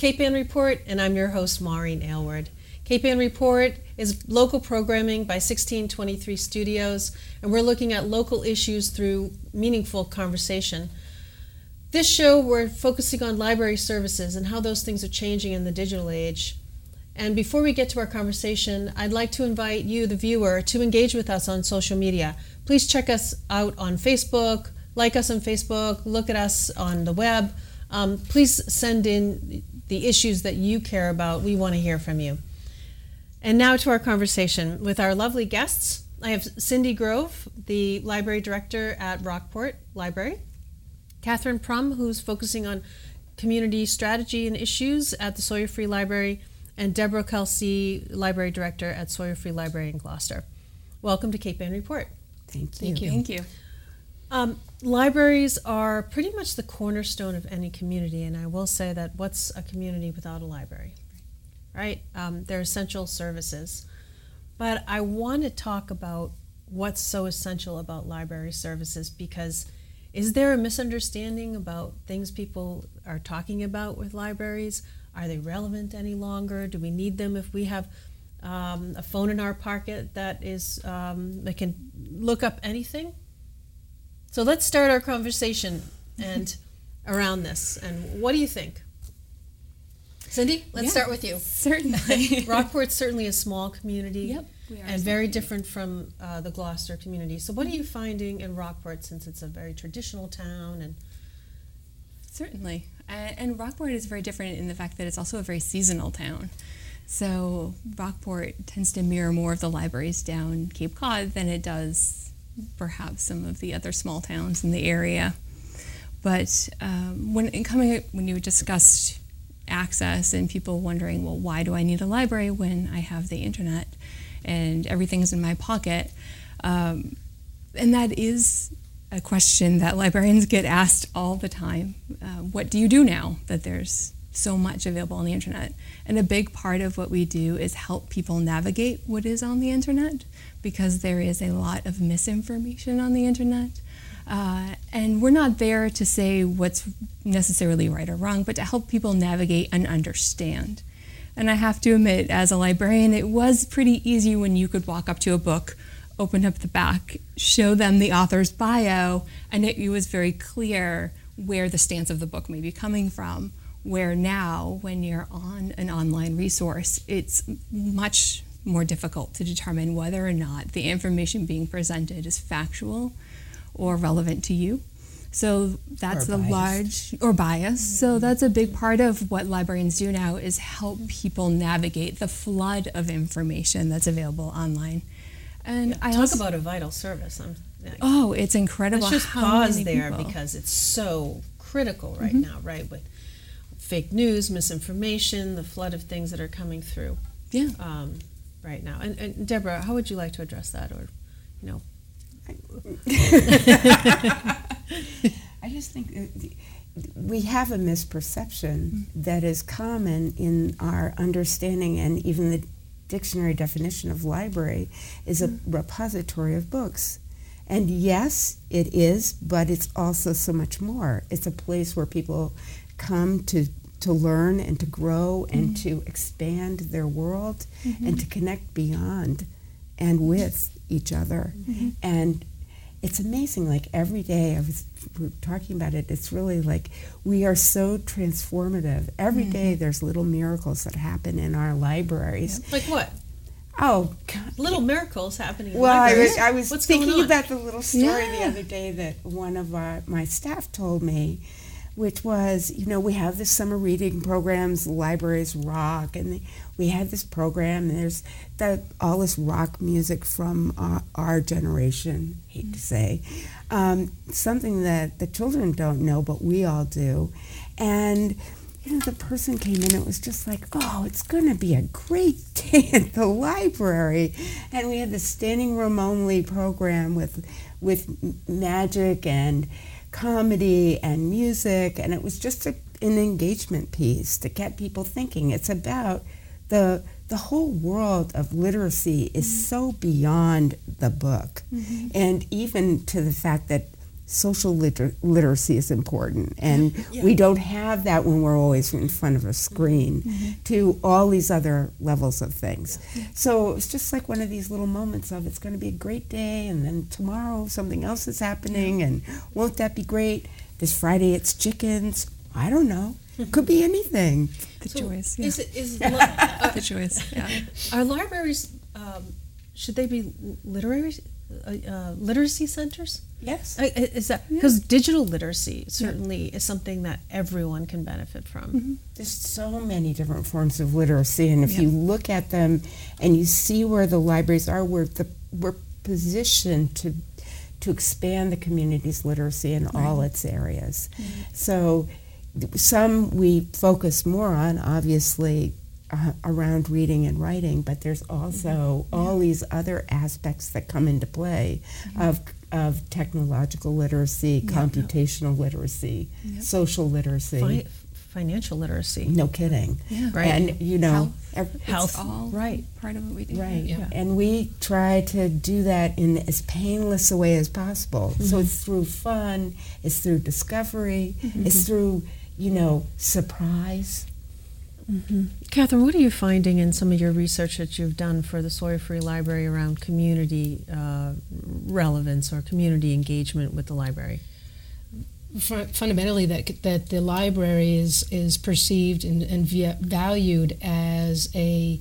Cape Report, and I'm your host, Maureen Aylward. Cape Report is local programming by 1623 Studios, and we're looking at local issues through meaningful conversation. This show, we're focusing on library services and how those things are changing in the digital age. And before we get to our conversation, I'd like to invite you, the viewer, to engage with us on social media. Please check us out on Facebook, like us on Facebook, look at us on the web. Um, please send in the issues that you care about. We want to hear from you. And now to our conversation with our lovely guests. I have Cindy Grove, the library director at Rockport Library, Catherine Prum, who's focusing on community strategy and issues at the Sawyer Free Library, and Deborah Kelsey, library director at Sawyer Free Library in Gloucester. Welcome to Cape Ann Report. Thank you. Thank you. Thank you. Um, libraries are pretty much the cornerstone of any community, and I will say that what's a community without a library? Right? Um, they're essential services. But I want to talk about what's so essential about library services because is there a misunderstanding about things people are talking about with libraries? Are they relevant any longer? Do we need them if we have um, a phone in our pocket that is um, that can look up anything? So let's start our conversation and around this. And what do you think? Cindy, let's yeah, start with you. Certainly. Rockport's certainly a small community. Yep. And very different from uh, the Gloucester community. So, what are you finding in Rockport since it's a very traditional town? And certainly, uh, and Rockport is very different in the fact that it's also a very seasonal town. So, Rockport tends to mirror more of the libraries down Cape Cod than it does perhaps some of the other small towns in the area. But um, when coming when you discussed access and people wondering, well, why do I need a library when I have the internet and everything's in my pocket? Um, and that is a question that librarians get asked all the time. Uh, what do you do now that there's so much available on the internet? And a big part of what we do is help people navigate what is on the internet because there is a lot of misinformation on the internet. Uh, and we're not there to say what's necessarily right or wrong, but to help people navigate and understand. And I have to admit, as a librarian, it was pretty easy when you could walk up to a book, open up the back, show them the author's bio, and it, it was very clear where the stance of the book may be coming from. Where now, when you're on an online resource, it's much more difficult to determine whether or not the information being presented is factual or relevant to you. So that's the large or bias. Mm-hmm. So that's a big part of what librarians do now is help people navigate the flood of information that's available online. And yeah, I talk also, about a vital service. I'm, oh, it's incredible. Let's just pause there people. because it's so critical right mm-hmm. now, right? With fake news, misinformation, the flood of things that are coming through. Yeah. Um, right now. And, and Deborah, how would you like to address that, or you know? I just think we have a misperception mm-hmm. that is common in our understanding and even the dictionary definition of library is a mm-hmm. repository of books. And yes, it is, but it's also so much more. It's a place where people come to to learn and to grow and mm-hmm. to expand their world mm-hmm. and to connect beyond and with each other. Mm-hmm. And it's amazing, like every day, I was talking about it, it's really like we are so transformative. Every day mm-hmm. there's little miracles that happen in our libraries. Like what? Oh, God. little miracles happening. well, I was, I was thinking about the little story yeah. the other day that one of our, my staff told me which was, you know, we have this summer reading programs, libraries rock, and we had this program, and there's that all this rock music from our, our generation, hate mm-hmm. to say, um, something that the children don't know, but we all do. And, you know, the person came in, it was just like, oh, it's going to be a great day at the library. And we had the standing room only program with, with magic and, comedy and music, and it was just a, an engagement piece to get people thinking. It's about the the whole world of literacy is mm-hmm. so beyond the book, mm-hmm. and even to the fact that social liter- literacy is important. And yeah. we don't have that when we're always in front of a screen mm-hmm. to all these other levels of things. Yeah. so it's just like one of these little moments of it's going to be a great day and then tomorrow something else is happening yeah. and won't that be great? This friday it's chickens. I don't know. Could be anything. The so choice is it is uh, the choice yeah. are libraries um, should they be literary uh, uh, literacy centers Yes. Is that because yeah. digital literacy certainly yeah. is something that everyone can benefit from? Mm-hmm. There's so many different forms of literacy, and if yeah. you look at them and you see where the libraries are, we're the, we're positioned to to expand the community's literacy in right. all its areas. Mm-hmm. So some we focus more on, obviously. Uh, around reading and writing, but there's also mm-hmm. all these other aspects that come into play mm-hmm. of of technological literacy, yeah. computational literacy, yep. social literacy. Fi- financial literacy. No kidding. Yeah. Right. And you know, health, health. all right. part of what we do. Right. Yeah. And we try to do that in as painless a way as possible. Mm-hmm. So it's through fun, it's through discovery, mm-hmm. it's through, you know, surprise. Mm-hmm. Catherine, what are you finding in some of your research that you've done for the Sawyer Free Library around community uh, relevance or community engagement with the library? fundamentally, that that the library is is perceived and, and valued as a,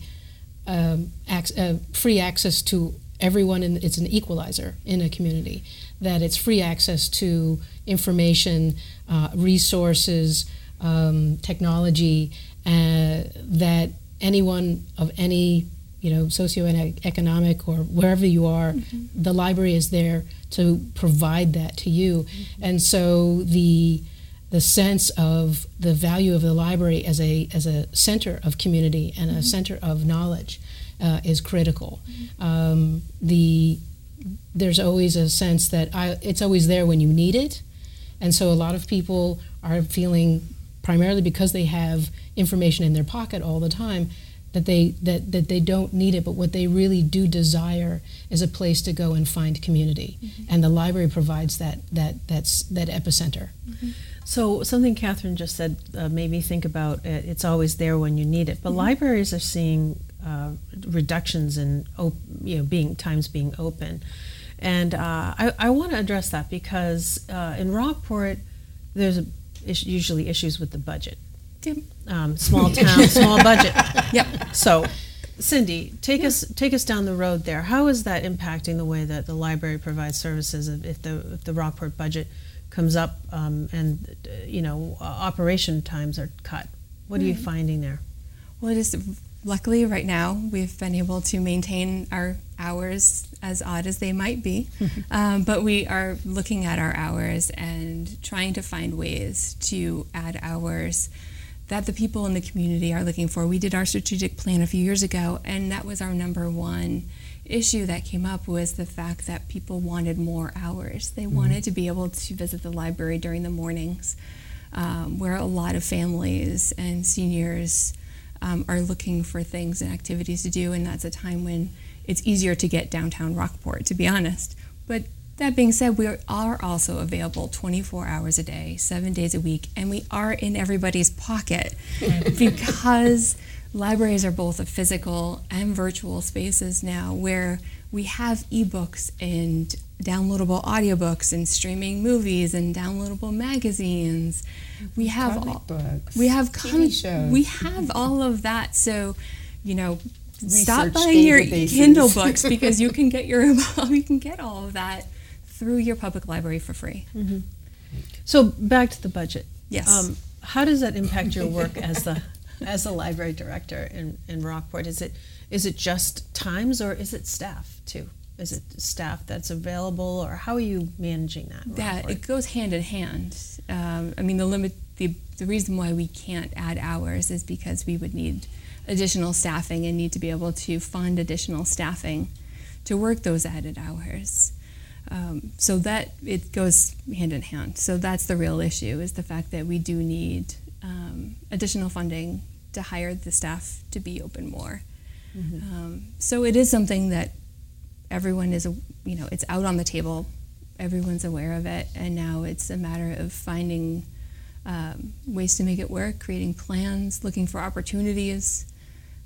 um, ac- free access to everyone, and it's an equalizer in a community. That it's free access to information, uh, resources, um, technology uh, that anyone of any you know socioeconomic or wherever you are mm-hmm. the library is there to provide that to you mm-hmm. and so the the sense of the value of the library as a as a center of community and mm-hmm. a center of knowledge uh, is critical mm-hmm. um, the there's always a sense that I, it's always there when you need it and so a lot of people are feeling primarily because they have information in their pocket all the time that they that, that they don't need it but what they really do desire is a place to go and find community mm-hmm. and the library provides that that that's that epicenter mm-hmm. so something catherine just said uh, made me think about it. it's always there when you need it but mm-hmm. libraries are seeing uh, reductions in op- you know being times being open and uh, I, I want to address that because uh, in rockport there's a, usually issues with the budget um, small town, small budget. Yep. So, Cindy, take us take us down the road there. How is that impacting the way that the library provides services if the if the Rockport budget comes up um, and you know uh, operation times are cut? What are you finding there? Well, it is luckily right now we've been able to maintain our hours as odd as they might be um, but we are looking at our hours and trying to find ways to add hours that the people in the community are looking for. We did our strategic plan a few years ago, and that was our number one issue that came up was the fact that people wanted more hours. They mm-hmm. wanted to be able to visit the library during the mornings, um, where a lot of families and seniors um, are looking for things and activities to do, and that's a time when it's easier to get downtown Rockport, to be honest. But that being said, we are also available 24 hours a day, seven days a week, and we are in everybody's pocket because libraries are both a physical and virtual spaces now where we have ebooks and downloadable audiobooks and streaming movies and downloadable magazines. We have Comic all, books, we have com- shows. we have all of that. So, you know, stop buying your Kindle books because you can get your you can get all of that through your public library for free. Mm-hmm. So back to the budget. Yes. Um, how does that impact your work as the as a library director in, in Rockport? Is it is it just times or is it staff too? Is it staff that's available or how are you managing that? That it goes hand in hand. Um, I mean, the limit the the reason why we can't add hours is because we would need additional staffing and need to be able to fund additional staffing to work those added hours. Um, so that it goes hand in hand. So that's the real issue is the fact that we do need um, additional funding to hire the staff to be open more. Mm-hmm. Um, so it is something that everyone is, you know, it's out on the table everyone's aware of it, and now it's a matter of finding um, ways to make it work, creating plans, looking for opportunities.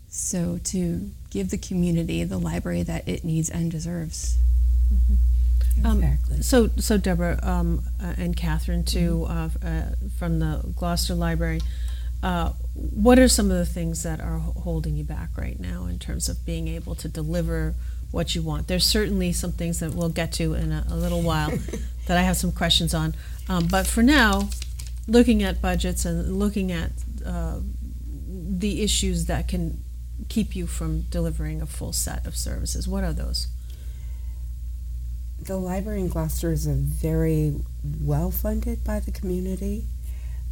So to give the community the library that it needs and deserves. Mm-hmm. Um. So, so Deborah um, uh, and Catherine, too, mm-hmm. uh, uh, from the Gloucester Library. Uh, what are some of the things that are holding you back right now in terms of being able to deliver what you want? There's certainly some things that we'll get to in a, a little while that I have some questions on. Um, but for now, looking at budgets and looking at uh, the issues that can keep you from delivering a full set of services, what are those? The library in Gloucester is a very well funded by the community,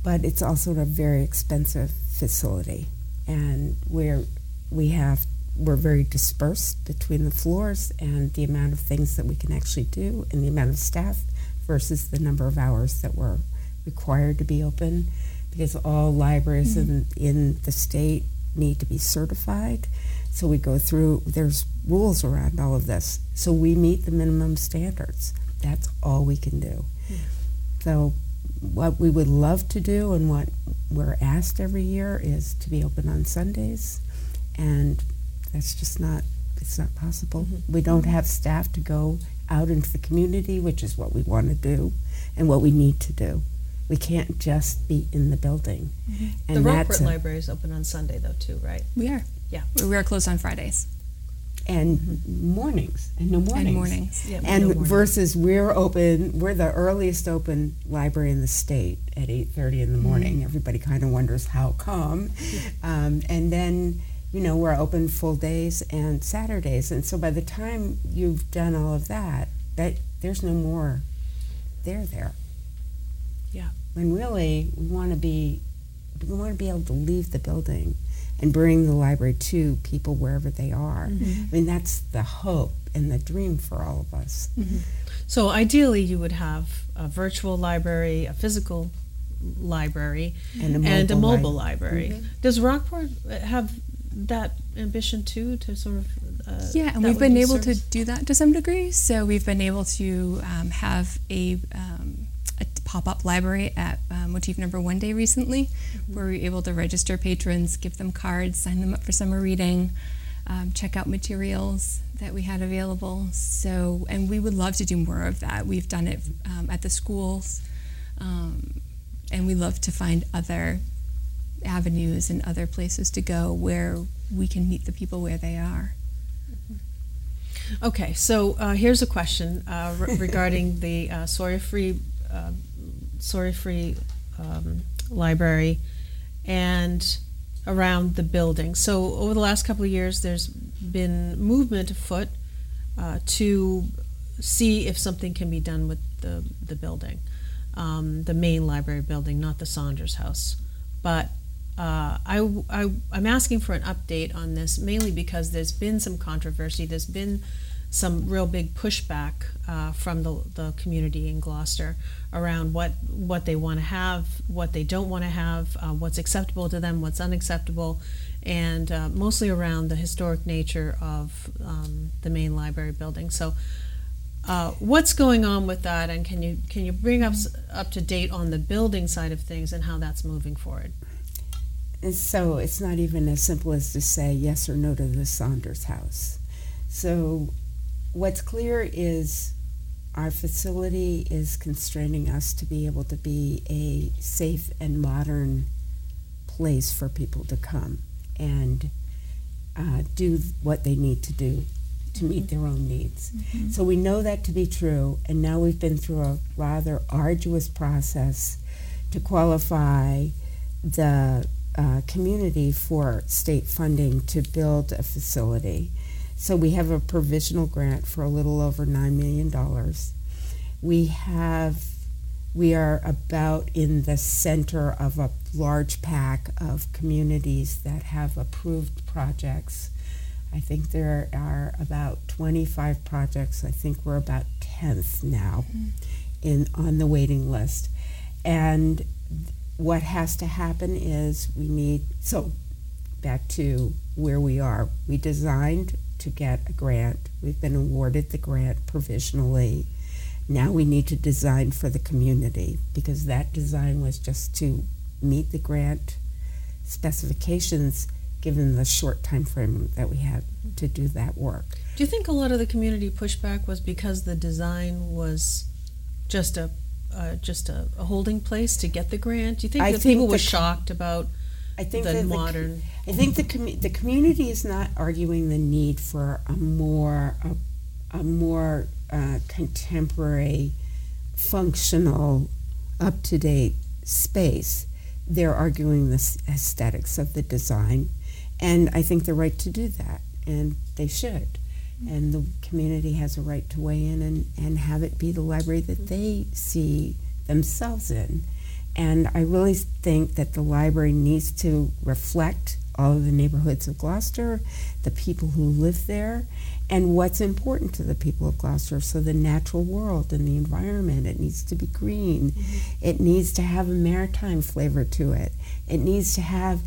but it's also a very expensive facility, and we're we have we're very dispersed between the floors and the amount of things that we can actually do and the amount of staff versus the number of hours that we're required to be open because all libraries mm-hmm. in, in the state need to be certified. So we go through, there's rules around all of this. So we meet the minimum standards. That's all we can do. Mm-hmm. So what we would love to do and what we're asked every year is to be open on Sundays. And that's just not, it's not possible. Mm-hmm. We don't have staff to go out into the community, which is what we want to do and what we need to do. We can't just be in the building. Mm-hmm. And the Rockport Library is open on Sunday, though, too, right? We are. Yeah. We are closed on Fridays. And mm-hmm. mornings, and no mornings. And mornings. Yeah, and no versus we're open, we're the earliest open library in the state at 8.30 in the morning. Mm-hmm. Everybody kind of wonders how come. Um, and then, you know, we're open full days and Saturdays. And so by the time you've done all of that, that there's no more there there. Yeah when really we want to be we want to be able to leave the building and bring the library to people wherever they are. Mm-hmm. I mean, that's the hope and the dream for all of us. Mm-hmm. So, ideally, you would have a virtual library, a physical library, and a mobile, and a mobile li- library. Mm-hmm. Does Rockport have that ambition too, to sort of? Uh, yeah, and we've been able to do that to some degree. So, we've been able to um, have a um, a pop-up library at um, Motif Number One Day recently, mm-hmm. where we were able to register patrons, give them cards, sign them up for summer reading, um, check out materials that we had available. So, and we would love to do more of that. We've done it um, at the schools, um, and we love to find other avenues and other places to go where we can meet the people where they are. Okay, so uh, here's a question uh, re- regarding the uh, Sawyer Free uh, Sawyer Free um, Library and around the building. So over the last couple of years, there's been movement afoot uh, to see if something can be done with the the building, um, the main library building, not the Saunders House. But uh, I, I, I'm asking for an update on this mainly because there's been some controversy. There's been some real big pushback uh, from the, the community in Gloucester around what what they want to have, what they don't want to have, uh, what's acceptable to them, what's unacceptable, and uh, mostly around the historic nature of um, the main library building. So. Uh, what's going on with that, and can you can you bring us up to date on the building side of things and how that's moving forward? And so it's not even as simple as to say yes or no to the Saunders house. So what's clear is our facility is constraining us to be able to be a safe and modern place for people to come and uh, do what they need to do to meet their own needs. Mm-hmm. So we know that to be true, and now we've been through a rather arduous process to qualify the uh, community for state funding to build a facility. So we have a provisional grant for a little over $9 million. We have we are about in the center of a large pack of communities that have approved projects. I think there are about 25 projects. I think we're about 10th now mm-hmm. in on the waiting list. And what has to happen is we need so back to where we are. We designed to get a grant. We've been awarded the grant provisionally. now we need to design for the community because that design was just to meet the grant specifications given the short time frame that we had to do that work. Do you think a lot of the community pushback was because the design was just a uh, just a, a, holding place to get the grant? Do you think I that think people were shocked about I think the modern? The, I think the com- the community is not arguing the need for a more a, a more uh, contemporary, functional, up to date space. They're arguing the aesthetics of the design, and I think they're right to do that, and they should. And the community has a right to weigh in and, and have it be the library that they see themselves in. And I really think that the library needs to reflect all of the neighborhoods of Gloucester, the people who live there, and what's important to the people of Gloucester. So, the natural world and the environment, it needs to be green. Mm-hmm. It needs to have a maritime flavor to it. It needs to have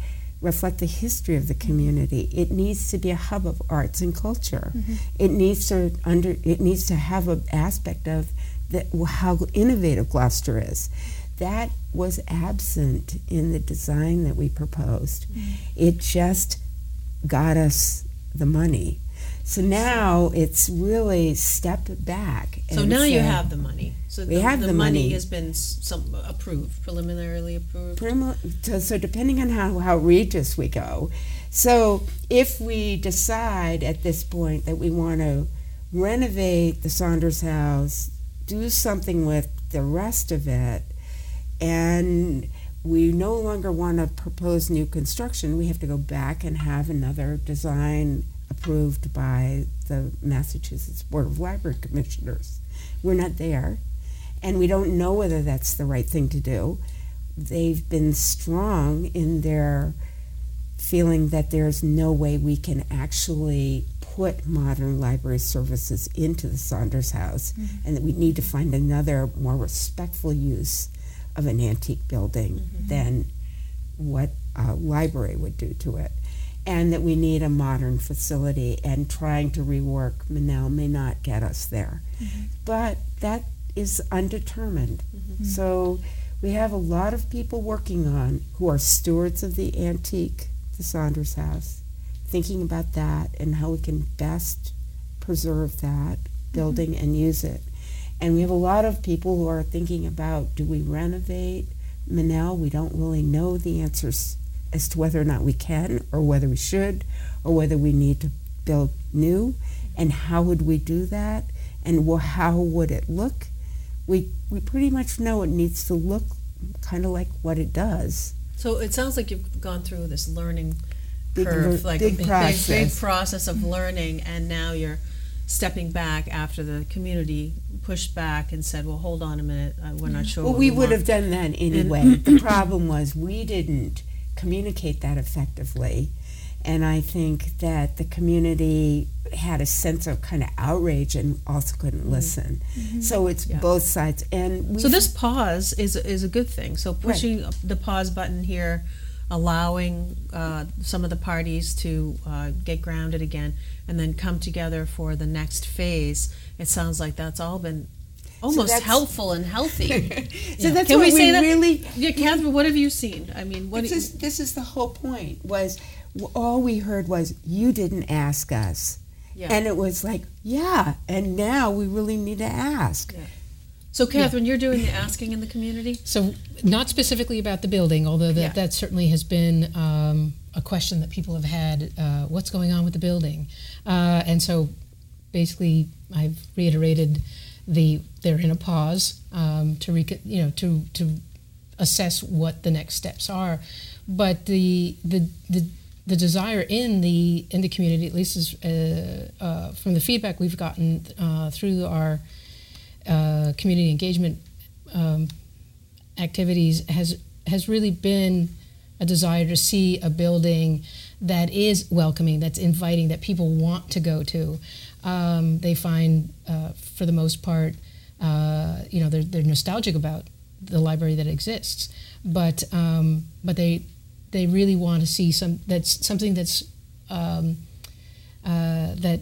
reflect the history of the community. It needs to be a hub of arts and culture. Mm-hmm. It needs to under it needs to have an aspect of the, how innovative Gloucester is. That was absent in the design that we proposed. Mm-hmm. It just got us the money. So now it's really stepped back. So now you have the money. So we the, have the, the money, money. has been some approved, preliminarily approved. so, so depending on how, how regis we go. So if we decide at this point that we want to renovate the Saunders House, do something with the rest of it, and we no longer want to propose new construction, we have to go back and have another design approved by the Massachusetts Board of Library Commissioners. We're not there, and we don't know whether that's the right thing to do. They've been strong in their feeling that there's no way we can actually put modern library services into the Saunders House, mm-hmm. and that we need to find another more respectful use of an antique building mm-hmm. than what a library would do to it and that we need a modern facility and trying to rework Manel may not get us there. Mm-hmm. But that is undetermined. Mm-hmm. So we have a lot of people working on who are stewards of the antique, the Saunders House, thinking about that and how we can best preserve that building mm-hmm. and use it. And we have a lot of people who are thinking about do we renovate Manel? We don't really know the answers as to whether or not we can or whether we should or whether we need to build new. And how would we do that? And well, how would it look? We we pretty much know it needs to look kind of like what it does. So it sounds like you've gone through this learning big, curve like big, big process. Big, big process. of learning and now you're stepping back after the community pushed back and said well hold on a minute uh, we're not sure well we, we would have done that anyway. The problem was we didn't communicate that effectively. And I think that the community had a sense of kind of outrage and also couldn't mm-hmm. listen. Mm-hmm. So it's yeah. both sides. And so this pause is is a good thing. So pushing right. the pause button here, allowing uh, some of the parties to uh, get grounded again, and then come together for the next phase. It sounds like that's all been almost so helpful and healthy. so yeah. that's Can what we, say that? really. Yeah, Catherine, what have you seen? I mean, what? This is, this is the whole point. Was all we heard was you didn't ask us, yeah. and it was like, yeah, and now we really need to ask. Yeah. So, Catherine, yeah. you're doing the asking in the community. So, not specifically about the building, although that, yeah. that certainly has been um, a question that people have had. Uh, what's going on with the building? Uh, and so, basically, I've reiterated the they're in a pause um, to rec- you know to to assess what the next steps are. But the the the the desire in the in the community, at least is uh, uh, from the feedback we've gotten uh, through our uh, community engagement um, activities, has has really been a desire to see a building that is welcoming, that's inviting, that people want to go to. Um, they find, uh, for the most part, uh, you know, they're, they're nostalgic about the library that exists, but um, but they they really want to see some that's something that's um, uh, that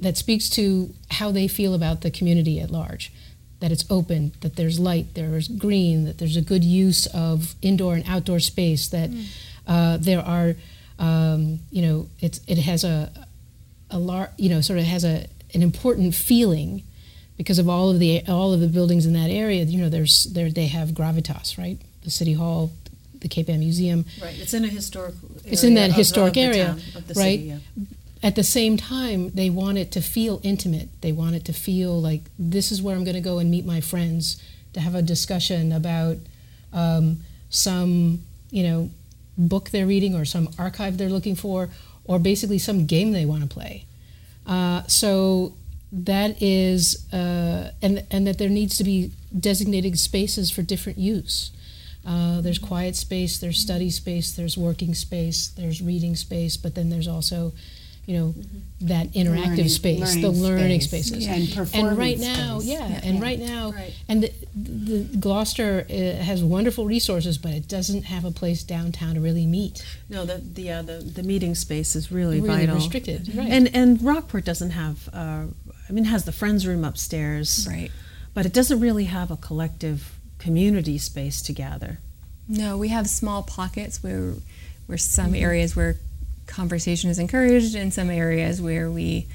that speaks to how they feel about the community at large. that it's open, that there's light, there's green, that there's a good use of indoor and outdoor space, that mm. uh, there are, um, you know, it's, it has a, a lar- you know, sort of has a, an important feeling because of all of the all of the buildings in that area. You know, there's there they have gravitas, right? The city hall, the Cape Ann Museum. Right. It's in a historic. It's in that historic of area, town, right? City, yeah. At the same time, they want it to feel intimate. They want it to feel like this is where I'm going to go and meet my friends to have a discussion about um, some, you know, book they're reading or some archive they're looking for, or basically some game they want to play. Uh, so that is, uh, and and that there needs to be designated spaces for different use. Uh, there's quiet space, there's study space, there's working space, there's reading space, but then there's also, you know, mm-hmm. that interactive learning, space, learning the learning space. spaces, yeah. and performance And right now, space. yeah, yeah, and yeah. right now, right. and the, the Gloucester uh, has wonderful resources, but it doesn't have a place downtown to really meet. No, the the uh, the, the meeting space is really, really vital. restricted, right? And and Rockport doesn't have. Uh, I mean, it has the friends room upstairs, Right. But it doesn't really have a collective community space to gather. No, we have small pockets where where some mm-hmm. areas where conversation is encouraged, in some areas where we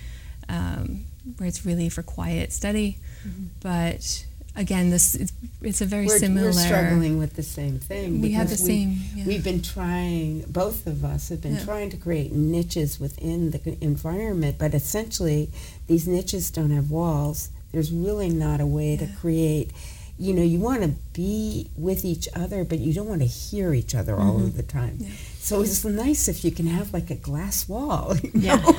um, where it's really for quiet study. Mm-hmm. But again, this it's, it's a very we're, similar. We're struggling with the same thing. We have the we, same. Yeah. We've been trying. Both of us have been Yeah. trying to create niches within the environment, but essentially, these niches don't have walls. There's really not a way to create. You know, you want to be with each other, but you don't want to hear each other all of the time. Yeah. So it's nice if you can have like a glass wall, you know?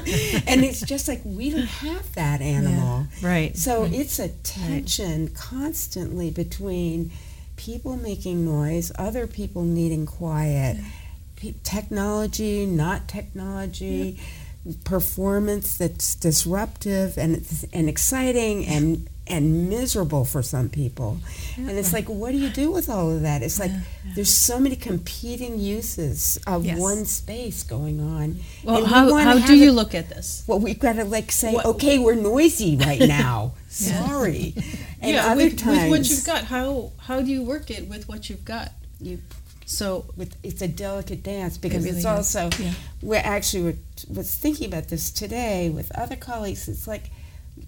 and it's just like we don't have that animal. Right. So it's a tension constantly between people making noise, other people needing quiet, pe- technology, not technology, performance that's disruptive and and exciting and and miserable for some people. And it's like, what do you do with all of that? It's like there's so many competing uses of Yes. one space going on. Well, And how, wanna how do you it- look at this? well, we've got to like say, What- okay, we're noisy right now. Sorry. And other with, times, with what you've got, how how do you work it with what you've got? you, So with, it's a delicate dance because really it's also Yeah. we're actually were, was thinking about this today with other colleagues. It's like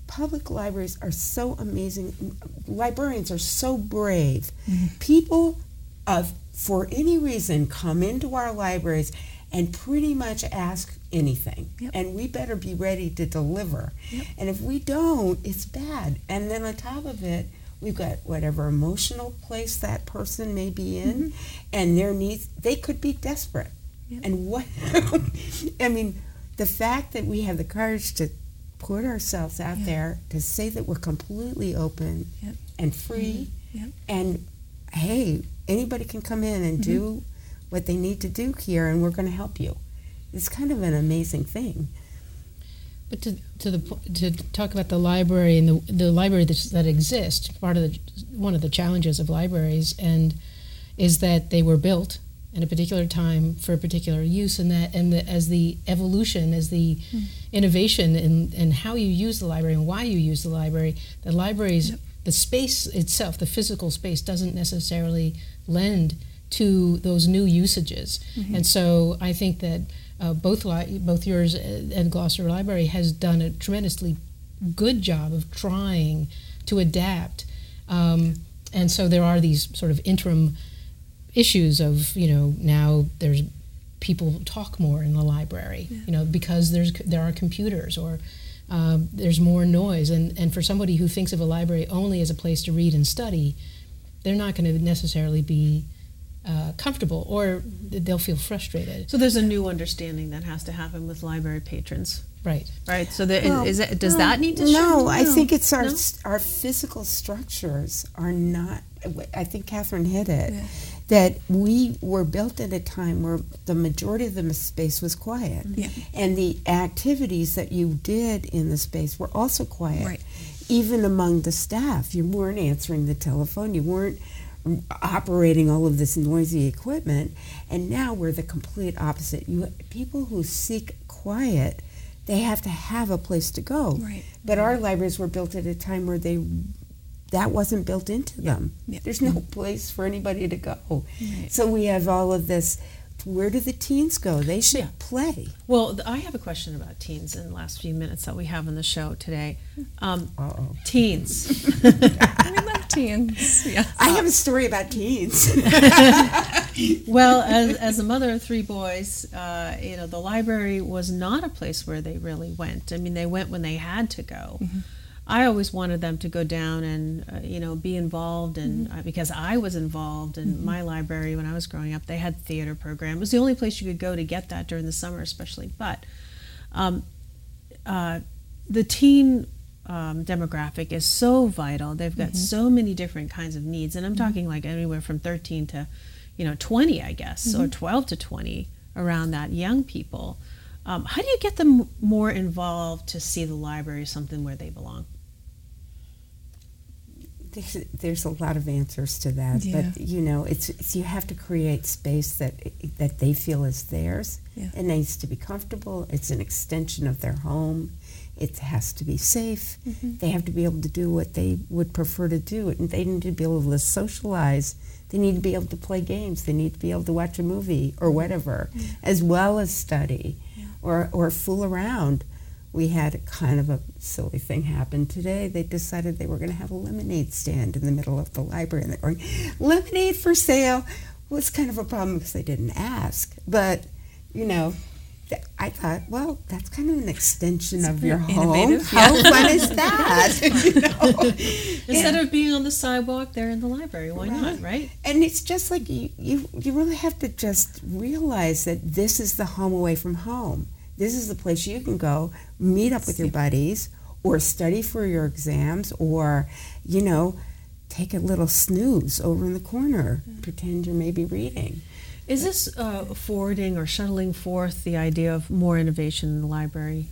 public libraries are so amazing. Librarians are so brave. Mm-hmm. People of for any reason come into our libraries and pretty much ask anything. Yep. And we better be ready to deliver. And if we don't, it's bad. And then on top of it, we've got whatever emotional place that person may be in mm-hmm. and their needs they could be desperate. Yep. And what I mean, the fact that we have the courage to put ourselves out Yeah. there to say that we're completely open Yep. and free mm-hmm. Yep. and hey, anybody can come in and do mm-hmm. what they need to do here and we're going to help you. It's kind of an amazing thing. But to, to the to talk about the library and the, the library that, that exists, part of the one of the challenges of libraries and is that they were built a particular time for a particular use, and that and the, as the evolution, as the innovation in, in how you use the library and why you use the library, the libraries, the space itself, the physical space, doesn't necessarily lend to those new usages, and so I think that uh, both li- both yours and Gloucester Library has done a tremendously good job of trying to adapt. Um, and so there are these sort of interim issues of you know now there's people talk more in the library you know because there's there are computers or um, there's more noise and and for somebody who thinks of a library only as a place to read and study they're not going to necessarily be uh, comfortable or they'll feel frustrated so there's a new understanding that has to happen with library patrons, right right? So the, Well, is it, does no, that need to No, shift? I think it's our No? our physical structures are not. I think Catherine hit it. Yeah. That we were built at a time where the majority of the space was quiet, mm-hmm. Yeah. and the activities that you did in the space were also quiet. Right. Even among the staff, you weren't answering the telephone. You weren't operating all of this noisy equipment, and now we're the complete opposite. You people who seek quiet, they have to have a place to go. Right. But our libraries were built at a time where they that wasn't built into them. Yeah. There's no place for anybody to go. Right. So we have all of this. Where do the teens go? They should Yeah. play. Well, I have a question about teens in the last few minutes that we have on the show today. Um, Uh-oh. teens. we love teens. Yeah. I have a story about teens. well, as, as a mother of three boys, uh, you know, the library was not a place where they really went. I mean, they went when they had to go. I always wanted them to go down and, uh, you know, be involved, and uh, because I was involved in my library when I was growing up, they had theater program. It was the only place you could go to get that during the summer, especially. But um, uh, the teen um, demographic is so vital. They've got so many different kinds of needs, and I'm talking like anywhere from 13 to, you know, 20, I guess, or 12 to 20 around that young people. Um, how do you get them more involved to see the library as something where they belong? There's, there's a lot of answers to that, Yeah. but you know, it's, it's you have to create space that that they feel is theirs. Yeah. It needs to be comfortable. It's an extension of their home. It has to be safe. Mm-hmm. They have to be able to do what they would prefer to do, and they need to be able to socialize. They need to be able to play games. They need to be able to watch a movie or mm-hmm. whatever, mm-hmm. as well as study or or fool around we had a kind of a silly thing happen today. They decided they were going to have a lemonade stand in the middle of the library, and they're going, "Lemonade for sale." Well, it's kind of a problem because they didn't ask, but you know. th- I thought, well, that's kind of an extension of your home. How fun is that? you know? Instead of being on the sidewalk, they're in the library. Why not, Right. right? And it's just like you, you, you really have to just realize that this is the home away from home. This is the place you can go meet up with your buddies or study for your exams or, you know, take a little snooze over in the corner, pretend you're maybe reading. Is this uh, forwarding or shuttling forth the idea of more innovation in the library?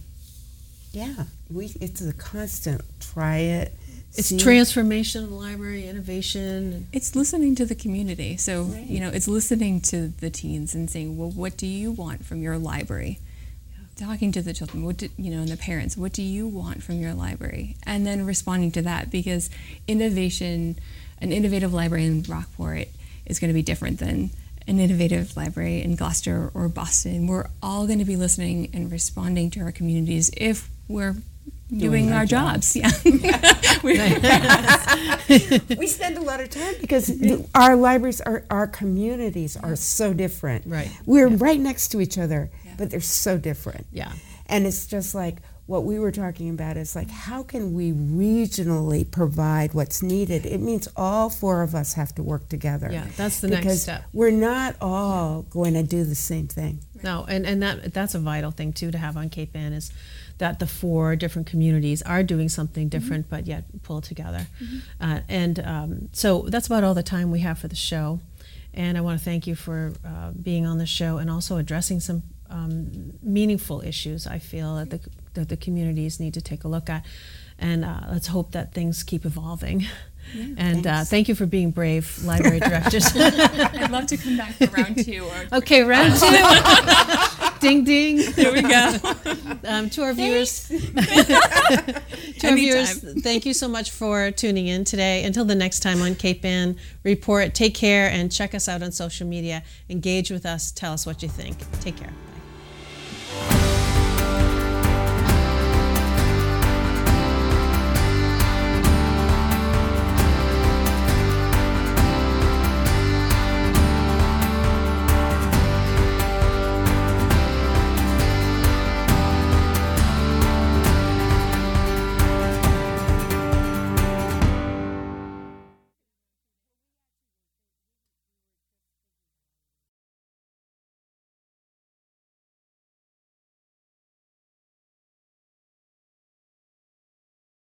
Yeah, we, it's a constant try it. It's see- transformation of the library, innovation. It's listening to the community. So, Right. you know, it's listening to the teens and saying, well, what do you want from your library? Talking to the children, what do, you know, and the parents, what do you want from your library? And then responding to that because innovation, an innovative library in Rockport is going to be different than an innovative library in Gloucester or Boston. We're all going to be listening and responding to our communities if we're doing, our our, jobs. jobs. Yeah. We're- we spend a lot of time because our libraries, our, our communities are so different. Right. We're right next to each other, Yeah. But they're so different. Yeah. And it's just like what we were talking about is like, how can we regionally provide what's needed? It means all four of us have to work together. Yeah, that's the next because step. We're not all going to do the same thing. No, and, and that that's a vital thing too to have on Cape Ann is that the four different communities are doing something different but yet pulled together. Uh, and um, so that's about all the time we have for the show. And I want to thank you for uh, being on the show and also addressing some um, meaningful issues I feel that the, that the communities need to take a look at. And uh, let's hope that things keep evolving. and uh, thank you for being brave, library directors. I'd love to come back for round two. Or Okay, round two. ding ding. there we go. Um, to our viewers, to our viewers, thank you so much for tuning in today. Until the next time on Cape Ann Report, take care and check us out on social media. Engage with us. Tell us what you think. Take care.